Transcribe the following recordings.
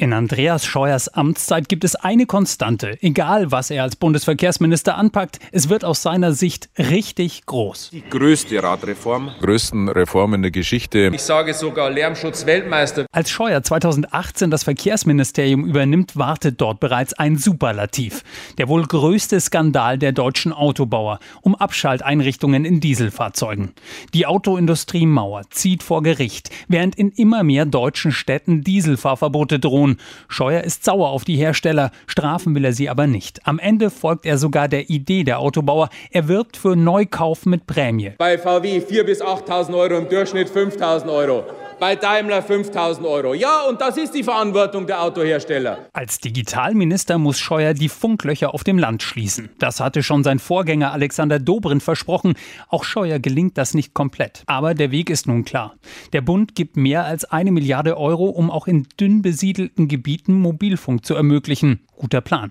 In Andreas Scheuers Amtszeit gibt es eine Konstante. Egal, was er als Bundesverkehrsminister anpackt, es wird aus seiner Sicht richtig groß. Die größte Radreform. Größten Reformen der Geschichte. Ich sage sogar Lärmschutzweltmeister. Als Scheuer 2018 das Verkehrsministerium übernimmt, wartet dort bereits ein Superlativ. Der wohl größte Skandal der deutschen Autobauer um Abschalteinrichtungen in Dieselfahrzeugen. Die Autoindustrie Mauer zieht vor Gericht, während in immer mehr deutschen Städten Dieselfahrverbote drohen Million. Scheuer ist sauer auf die Hersteller, strafen will er sie aber nicht. Am Ende folgt er sogar der Idee der Autobauer. Er wirbt für Neukauf mit Prämie. Bei VW 4.000 bis 8.000 Euro, im Durchschnitt 5.000 Euro bei Daimler 5000 Euro. Ja, und das ist die Verantwortung der Autohersteller. Als Digitalminister muss Scheuer die Funklöcher auf dem Land schließen. Das hatte schon sein Vorgänger Alexander Dobrindt versprochen. Auch Scheuer gelingt das nicht komplett. Aber der Weg ist nun klar. Der Bund gibt mehr als eine Milliarde Euro, um auch in dünn besiedelten Gebieten Mobilfunk zu ermöglichen. Guter Plan.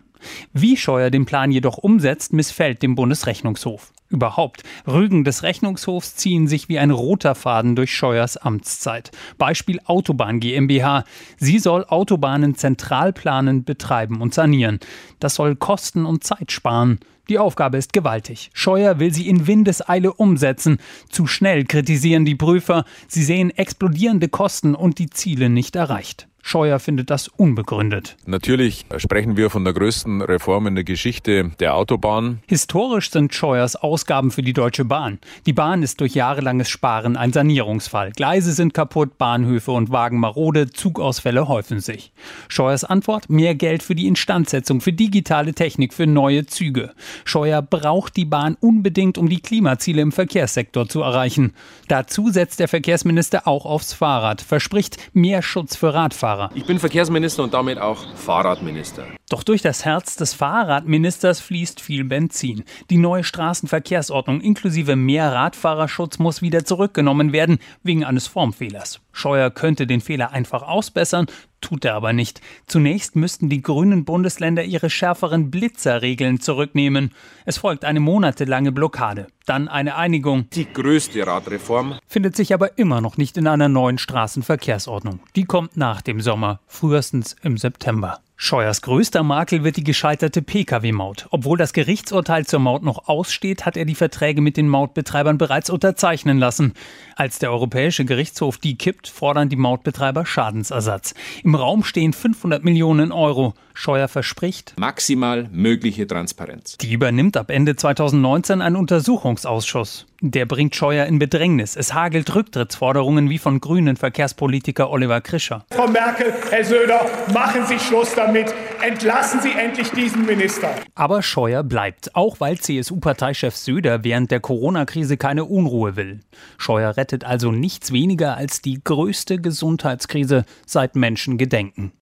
Wie Scheuer den Plan jedoch umsetzt, missfällt dem Bundesrechnungshof. Überhaupt, Rügen des Rechnungshofs ziehen sich wie ein roter Faden durch Scheuers Amtszeit. Beispiel Autobahn GmbH. Sie soll Autobahnen zentral planen, betreiben und sanieren. Das soll Kosten und Zeit sparen. Die Aufgabe ist gewaltig. Scheuer will sie in Windeseile umsetzen. Zu schnell kritisieren die Prüfer. Sie sehen explodierende Kosten und die Ziele nicht erreicht. Scheuer findet das unbegründet. Natürlich sprechen wir von der größten Reform in der Geschichte der Autobahn. Historisch sind Scheuers Ausgaben für die Deutsche Bahn. Die Bahn ist durch jahrelanges Sparen ein Sanierungsfall. Gleise sind kaputt, Bahnhöfe und Wagen marode, Zugausfälle häufen sich. Scheuers Antwort? Mehr Geld für die Instandsetzung, für digitale Technik, für neue Züge. Scheuer braucht die Bahn unbedingt, um die Klimaziele im Verkehrssektor zu erreichen. Dazu setzt der Verkehrsminister auch aufs Fahrrad, verspricht mehr Schutz für Radfahrer. Fahrer. Ich bin Verkehrsminister und damit auch Fahrradminister. Doch durch das Herz des Fahrradministers fließt viel Benzin. Die neue Straßenverkehrsordnung inklusive mehr Radfahrerschutz muss wieder zurückgenommen werden, wegen eines Formfehlers. Scheuer könnte den Fehler einfach ausbessern, tut er aber nicht. Zunächst müssten die grünen Bundesländer ihre schärferen Blitzerregeln zurücknehmen. Es folgt eine monatelange Blockade, dann eine Einigung. Die größte Radreform findet sich aber immer noch nicht in einer neuen Straßenverkehrsordnung. Die kommt nach dem Sommer, frühestens im September. Scheuers größter Makel wird die gescheiterte Pkw-Maut. Obwohl das Gerichtsurteil zur Maut noch aussteht, hat er die Verträge mit den Mautbetreibern bereits unterzeichnen lassen. Als der Europäische Gerichtshof die kippt, fordern die Mautbetreiber Schadensersatz. Im Raum stehen 500 Millionen Euro. Scheuer verspricht maximal mögliche Transparenz. Die übernimmt ab Ende 2019 ein Untersuchungsausschuss. Der bringt Scheuer in Bedrängnis. Es hagelt Rücktrittsforderungen wie von grünen Verkehrspolitiker Oliver Krischer. Frau Merkel, Herr Söder, machen Sie Schluss damit. Entlassen Sie endlich diesen Minister. Aber Scheuer bleibt, auch weil CSU-Parteichef Söder während der Corona-Krise keine Unruhe will. Scheuer rettet also nichts weniger als die größte Gesundheitskrise seit Menschen gedenken.